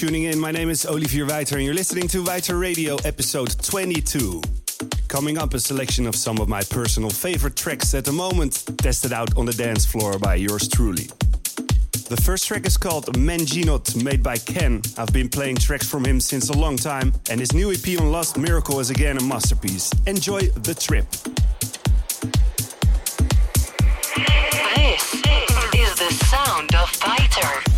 tuning in. My name is Olivier Weiter, and you're listening to Weiter Radio episode 22. Coming up, a selection of some of my personal favorite tracks at the moment, tested out on the dance floor by yours truly. The first track is called Menginot, made by Ken. I've been playing tracks from him since a long time, and his new EP on Lost Miracle is again a masterpiece. Enjoy the trip. This is the sound of Weiter.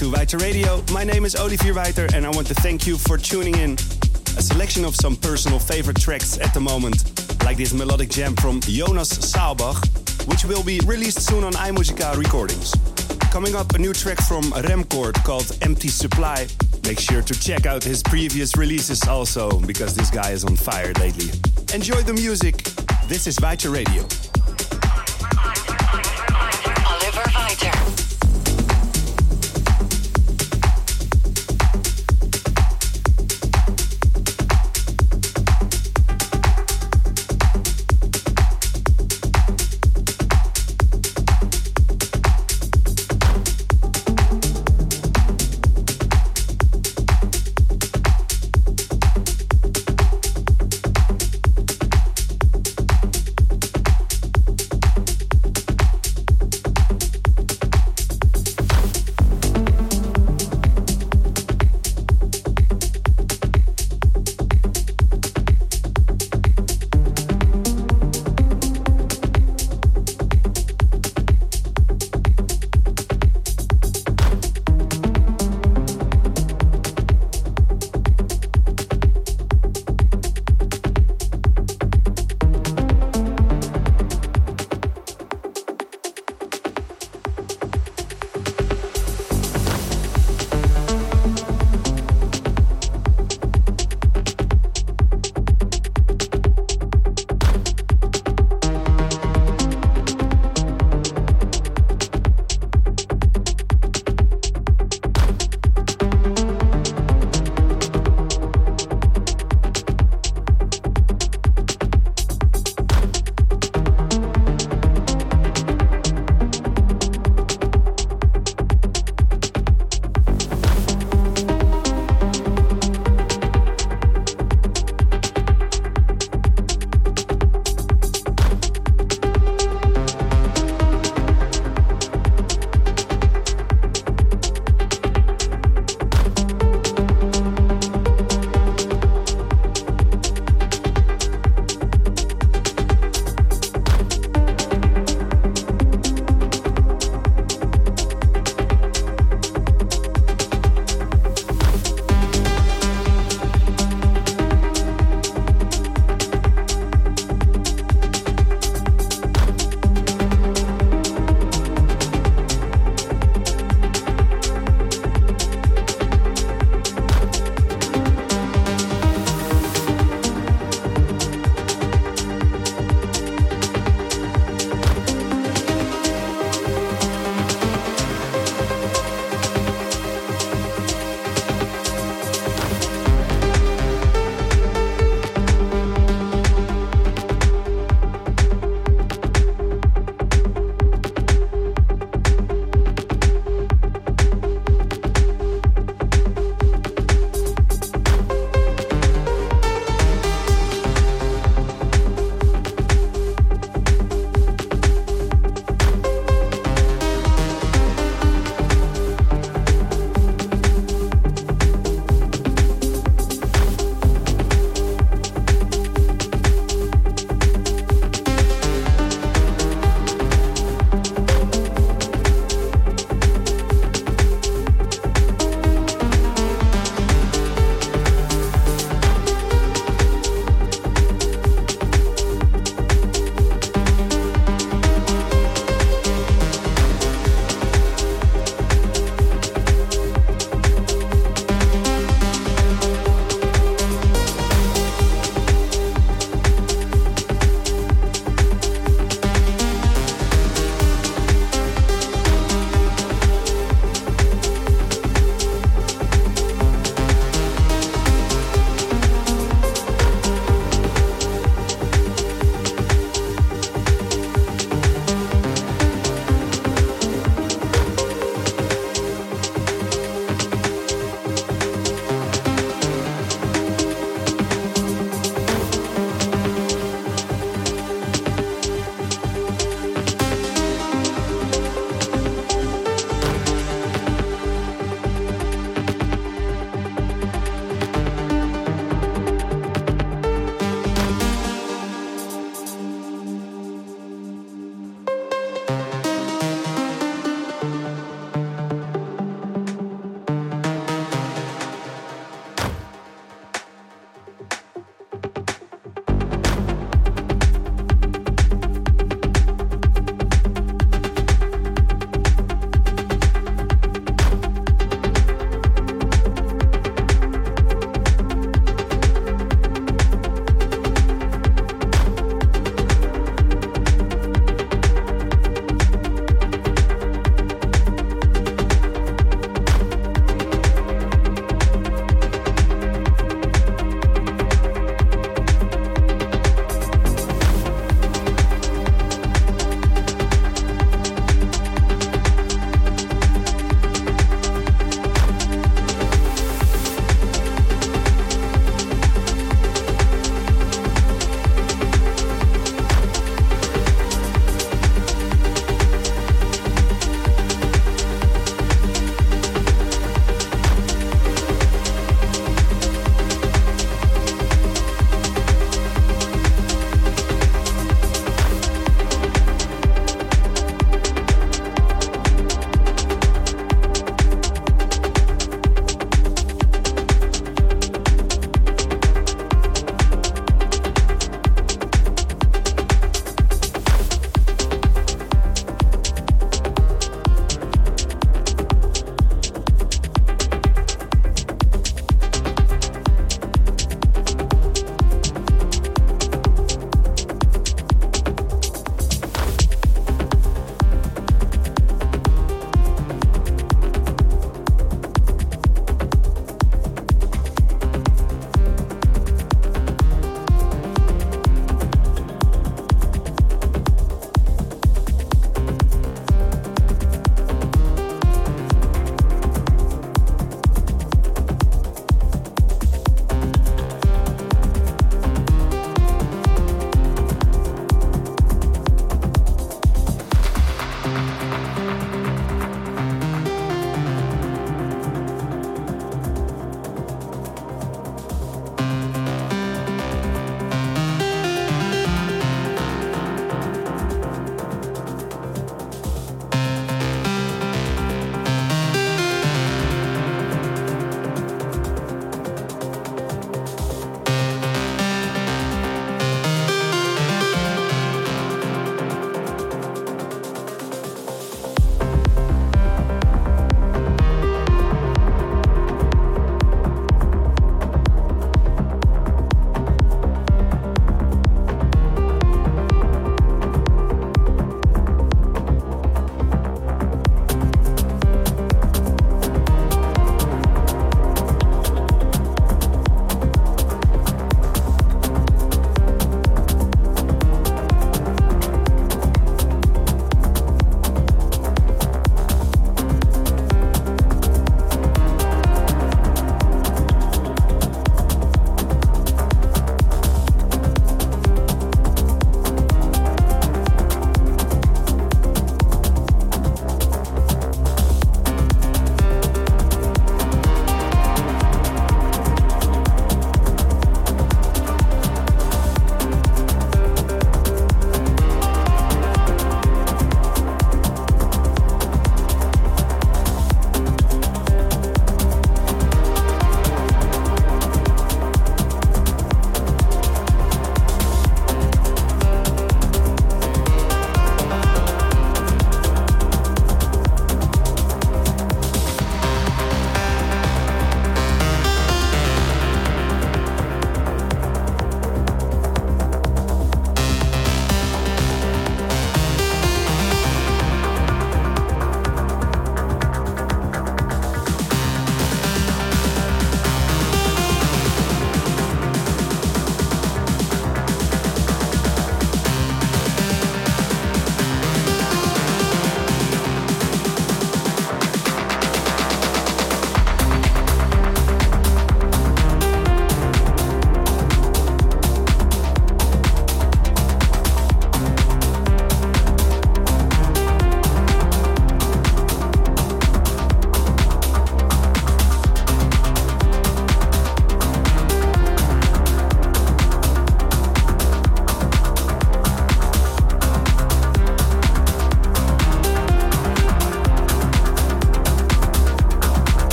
To Weiter Radio. My name is Olivier Weiter and I want to thank you for tuning in. A selection of some personal favorite tracks at the moment, like this melodic jam from Jonas Saalbach, which will be released soon on Einmusika recordings. Coming up, a new track from Remcord called Empty Supply. Make sure to check out his previous releases also, because this guy is on fire lately. Enjoy the music. This is Weiter Radio.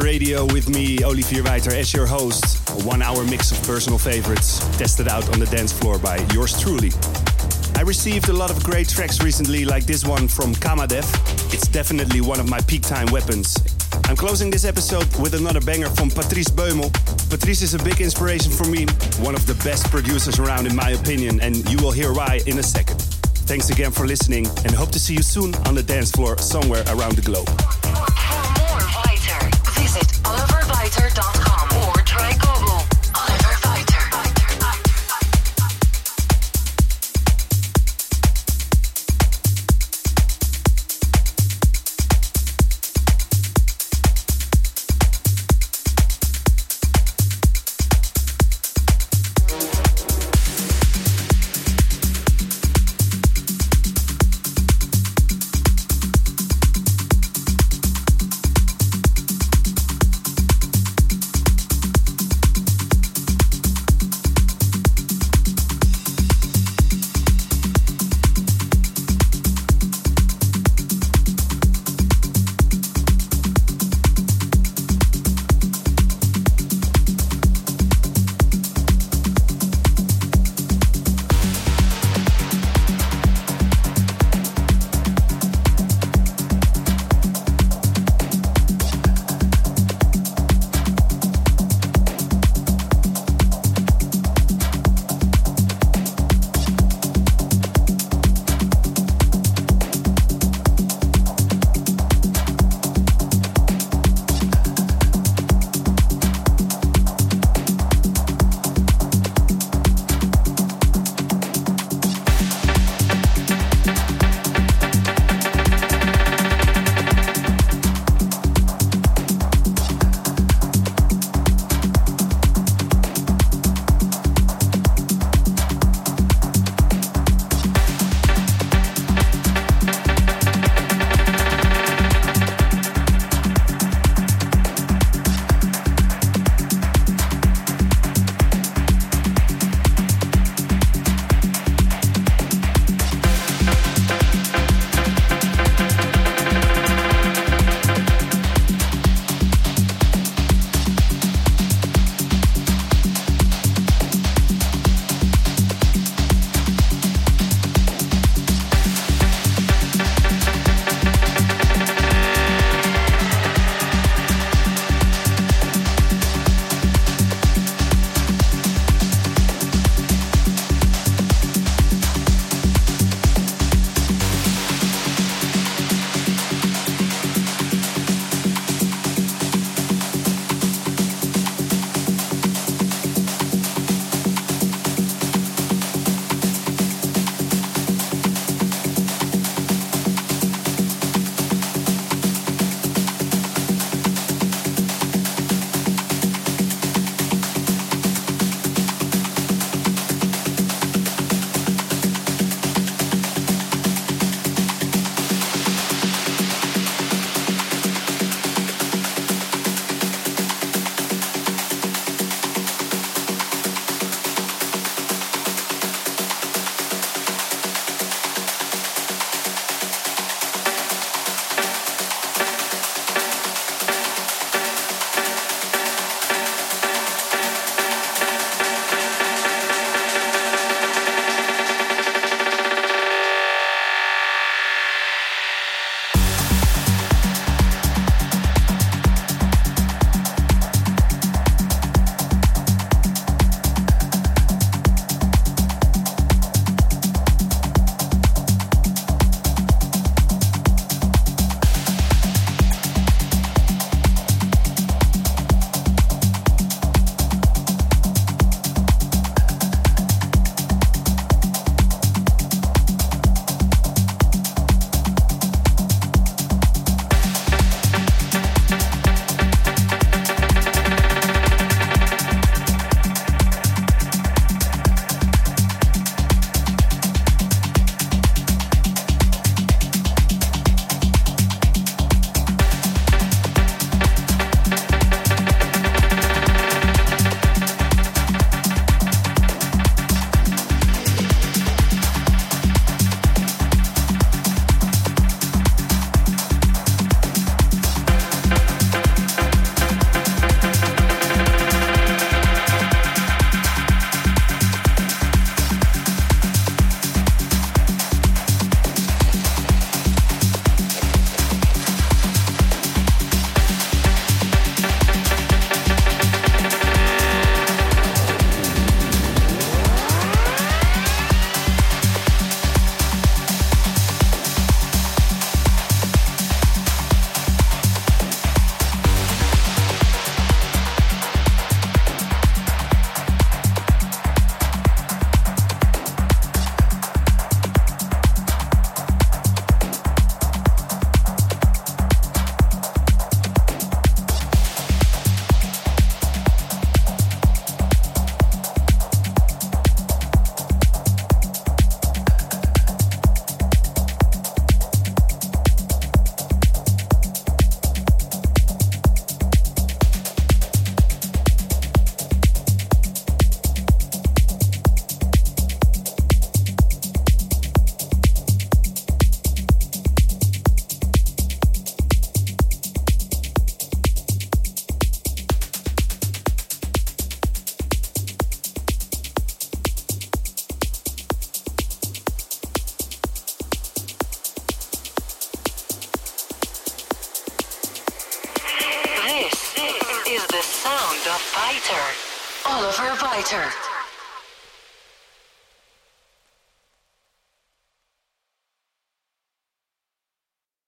Radio with me, Olivier Weiter, as your host. A one hour mix of personal favorites tested out on the dance floor by yours truly. I received a lot of great tracks recently, like this one from Kamadev. It's definitely one of my peak time weapons. I'm closing this episode with another banger from Patrice Bäumel. Patrice is a big inspiration for me, one of the best producers around, in my opinion, and you will hear why in a second. Thanks again for listening, and hope to see you soon on the dance floor somewhere around the globe.